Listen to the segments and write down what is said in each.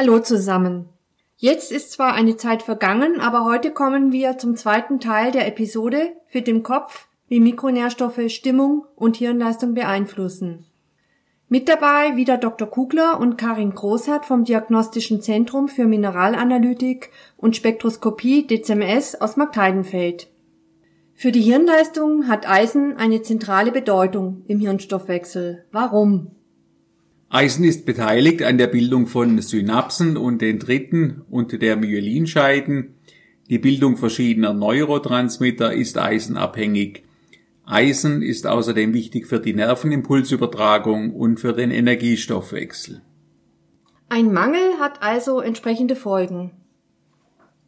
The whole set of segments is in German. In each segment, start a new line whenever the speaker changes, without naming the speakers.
Hallo zusammen. Jetzt ist zwar eine Zeit vergangen, aber heute kommen wir zum zweiten Teil der Episode für den Kopf, wie Mikronährstoffe Stimmung und Hirnleistung beeinflussen. Mit dabei wieder Dr. Kugler und Karin Großhardt vom Diagnostischen Zentrum für Mineralanalytik und Spektroskopie DCMS aus Marktheidenfeld. Für die Hirnleistung hat Eisen eine zentrale Bedeutung im Hirnstoffwechsel. Warum?
Eisen ist beteiligt an der Bildung von Synapsen und Dendriten und der Myelinscheiden. Die Bildung verschiedener Neurotransmitter ist eisenabhängig. Eisen ist außerdem wichtig für die Nervenimpulsübertragung und für den Energiestoffwechsel.
Ein Mangel hat also entsprechende Folgen.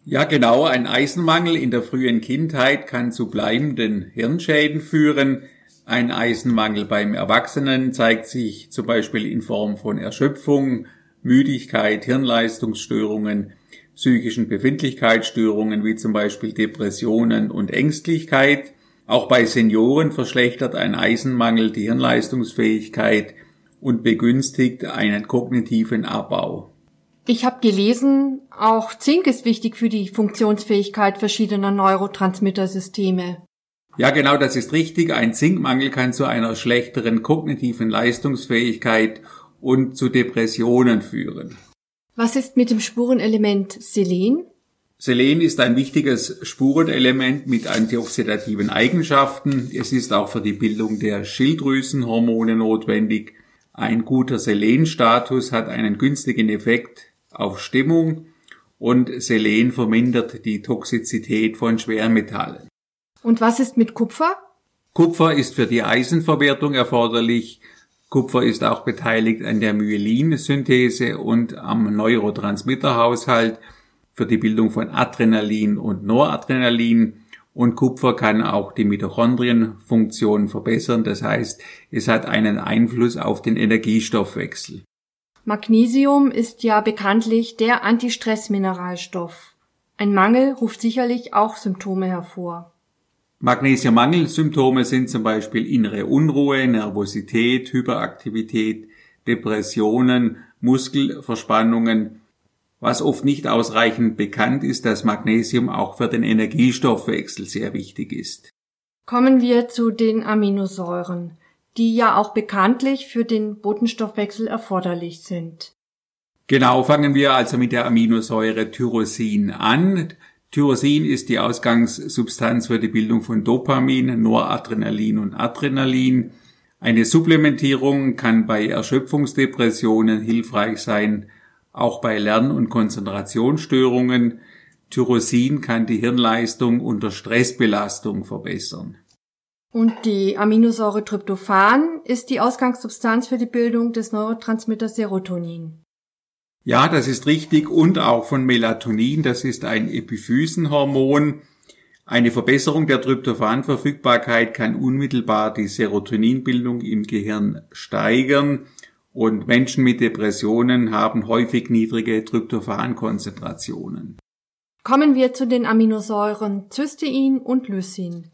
Ja, genau, ein Eisenmangel in der frühen Kindheit kann zu bleibenden Hirnschäden führen. Ein Eisenmangel beim Erwachsenen zeigt sich zum Beispiel in Form von Erschöpfung, Müdigkeit, Hirnleistungsstörungen, psychischen Befindlichkeitsstörungen wie zum Beispiel Depressionen und Ängstlichkeit. Auch bei Senioren verschlechtert ein Eisenmangel die Hirnleistungsfähigkeit und begünstigt einen kognitiven Abbau.
Ich habe gelesen, auch Zink ist wichtig für die Funktionsfähigkeit verschiedener Neurotransmittersysteme.
Ja, genau, das ist richtig. Ein Zinkmangel kann zu einer schlechteren kognitiven Leistungsfähigkeit und zu Depressionen führen.
Was ist mit dem Spurenelement Selen?
Selen ist ein wichtiges Spurenelement mit antioxidativen Eigenschaften. Es ist auch für die Bildung der Schilddrüsenhormone notwendig. Ein guter Selenstatus hat einen günstigen Effekt auf Stimmung und Selen vermindert die Toxizität von Schwermetallen.
Und was ist mit Kupfer?
Kupfer ist für die Eisenverwertung erforderlich. Kupfer ist auch beteiligt an der Myelinsynthese und am Neurotransmitterhaushalt für die Bildung von Adrenalin und Noradrenalin. Und Kupfer kann auch die Mitochondrienfunktion verbessern. Das heißt, es hat einen Einfluss auf den Energiestoffwechsel.
Magnesium ist ja bekanntlich der Antistressmineralstoff. Ein Mangel ruft sicherlich auch Symptome hervor.
Magnesiummangelsymptome sind zum Beispiel innere Unruhe, Nervosität, Hyperaktivität, Depressionen, Muskelverspannungen. Was oft nicht ausreichend bekannt ist, dass Magnesium auch für den Energiestoffwechsel sehr wichtig ist.
Kommen wir zu den Aminosäuren, die ja auch bekanntlich für den Botenstoffwechsel erforderlich sind.
Genau, fangen wir also mit der Aminosäure Tyrosin an. Tyrosin ist die Ausgangssubstanz für die Bildung von Dopamin, Noradrenalin und Adrenalin. Eine Supplementierung kann bei Erschöpfungsdepressionen hilfreich sein, auch bei Lern- und Konzentrationsstörungen. Tyrosin kann die Hirnleistung unter Stressbelastung verbessern.
Und die Aminosäure Tryptophan ist die Ausgangssubstanz für die Bildung des Neurotransmitters Serotonin.
Ja, das ist richtig und auch von Melatonin, das ist ein Epiphysenhormon. Eine Verbesserung der Tryptophanverfügbarkeit kann unmittelbar die Serotoninbildung im Gehirn steigern und Menschen mit Depressionen haben häufig niedrige Tryptophankonzentrationen.
Kommen wir zu den Aminosäuren Cystein und Lysin.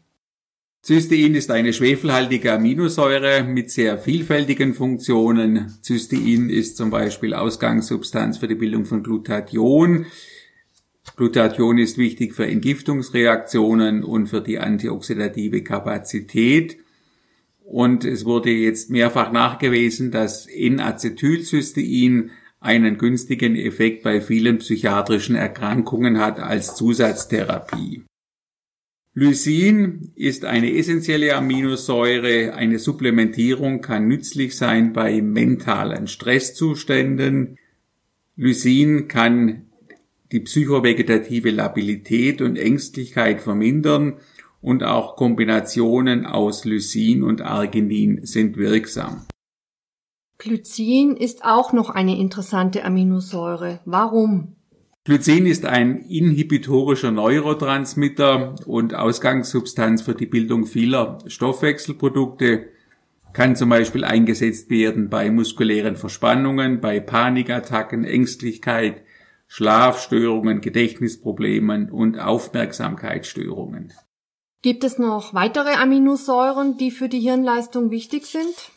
Cystein ist eine schwefelhaltige Aminosäure mit sehr vielfältigen Funktionen. Cystein ist zum Beispiel Ausgangssubstanz für die Bildung von Glutathion. Glutathion ist wichtig für Entgiftungsreaktionen und für die antioxidative Kapazität. Und es wurde jetzt mehrfach nachgewiesen, dass N-Acetylcystein einen günstigen Effekt bei vielen psychiatrischen Erkrankungen hat als Zusatztherapie. Lysin ist eine essentielle Aminosäure. Eine Supplementierung kann nützlich sein bei mentalen Stresszuständen. Lysin kann die psychovegetative Labilität und Ängstlichkeit vermindern und auch Kombinationen aus Lysin und Arginin sind wirksam.
Glycin ist auch noch eine interessante Aminosäure. Warum?
Glycin ist ein inhibitorischer Neurotransmitter und Ausgangssubstanz für die Bildung vieler Stoffwechselprodukte, kann zum Beispiel eingesetzt werden bei muskulären Verspannungen, bei Panikattacken, Ängstlichkeit, Schlafstörungen, Gedächtnisproblemen und Aufmerksamkeitsstörungen.
Gibt es noch weitere Aminosäuren, die für die Hirnleistung wichtig sind?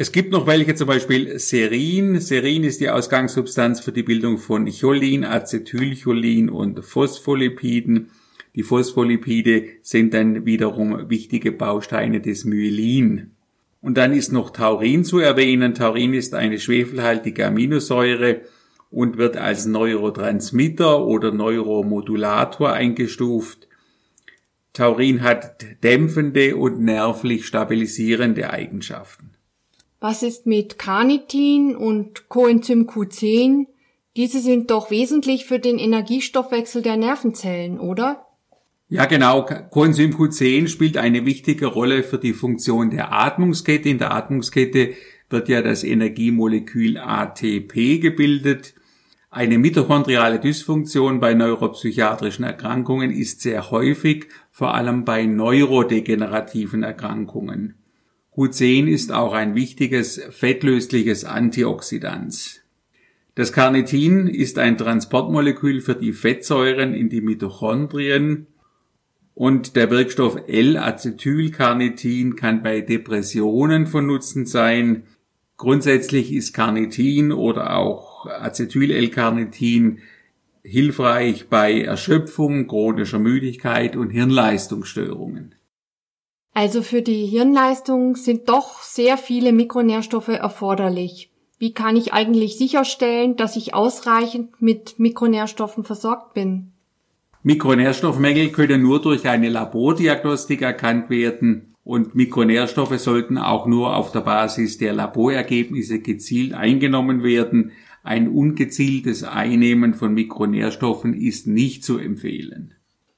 Es gibt noch welche, zum Beispiel Serin. Serin ist die Ausgangssubstanz für die Bildung von Cholin, Acetylcholin und Phospholipiden. Die Phospholipide sind dann wiederum wichtige Bausteine des Myelin. Und dann ist noch Taurin zu erwähnen. Taurin ist eine schwefelhaltige Aminosäure und wird als Neurotransmitter oder Neuromodulator eingestuft. Taurin hat dämpfende und nervlich stabilisierende Eigenschaften.
Was ist mit Carnitin und Coenzym Q10? Diese sind doch wesentlich für den Energiestoffwechsel der Nervenzellen, oder?
Ja, genau. Coenzym Q10 spielt eine wichtige Rolle für die Funktion der Atmungskette. In der Atmungskette wird ja das Energiemolekül ATP gebildet. Eine mitochondriale Dysfunktion bei neuropsychiatrischen Erkrankungen ist sehr häufig, vor allem bei neurodegenerativen Erkrankungen. Q10 ist auch ein wichtiges fettlösliches Antioxidans. Das Carnitin ist ein Transportmolekül für die Fettsäuren in die Mitochondrien und der Wirkstoff L-Acetylcarnitin kann bei Depressionen von Nutzen sein. Grundsätzlich ist Carnitin oder auch Acetyl-L-Carnitin hilfreich bei Erschöpfung, chronischer Müdigkeit und Hirnleistungsstörungen.
Also für die Hirnleistung sind doch sehr viele Mikronährstoffe erforderlich. Wie kann ich eigentlich sicherstellen, dass ich ausreichend mit Mikronährstoffen versorgt bin?
Mikronährstoffmängel können nur durch eine Labordiagnostik erkannt werden und Mikronährstoffe sollten auch nur auf der Basis der Laborergebnisse gezielt eingenommen werden. Ein ungezieltes Einnehmen von Mikronährstoffen ist nicht zu empfehlen.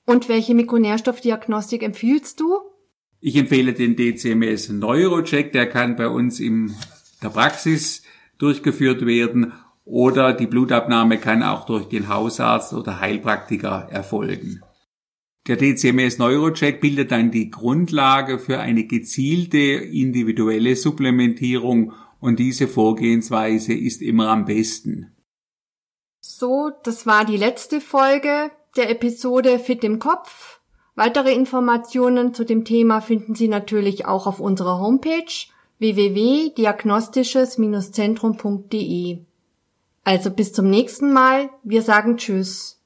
Und welche Mikronährstoffdiagnostik empfiehlst du?
Ich empfehle den DCMS Neurocheck, der kann bei uns in der Praxis durchgeführt werden oder die Blutabnahme kann auch durch den Hausarzt oder Heilpraktiker erfolgen. Der DCMS Neurocheck bildet dann die Grundlage für eine gezielte individuelle Supplementierung und diese Vorgehensweise ist immer am besten.
So, das war die letzte Folge der Episode Fit im Kopf. Weitere Informationen zu dem Thema finden Sie natürlich auch auf unserer Homepage www.diagnostisches-zentrum.de. Also bis zum nächsten Mal. Wir sagen Tschüss.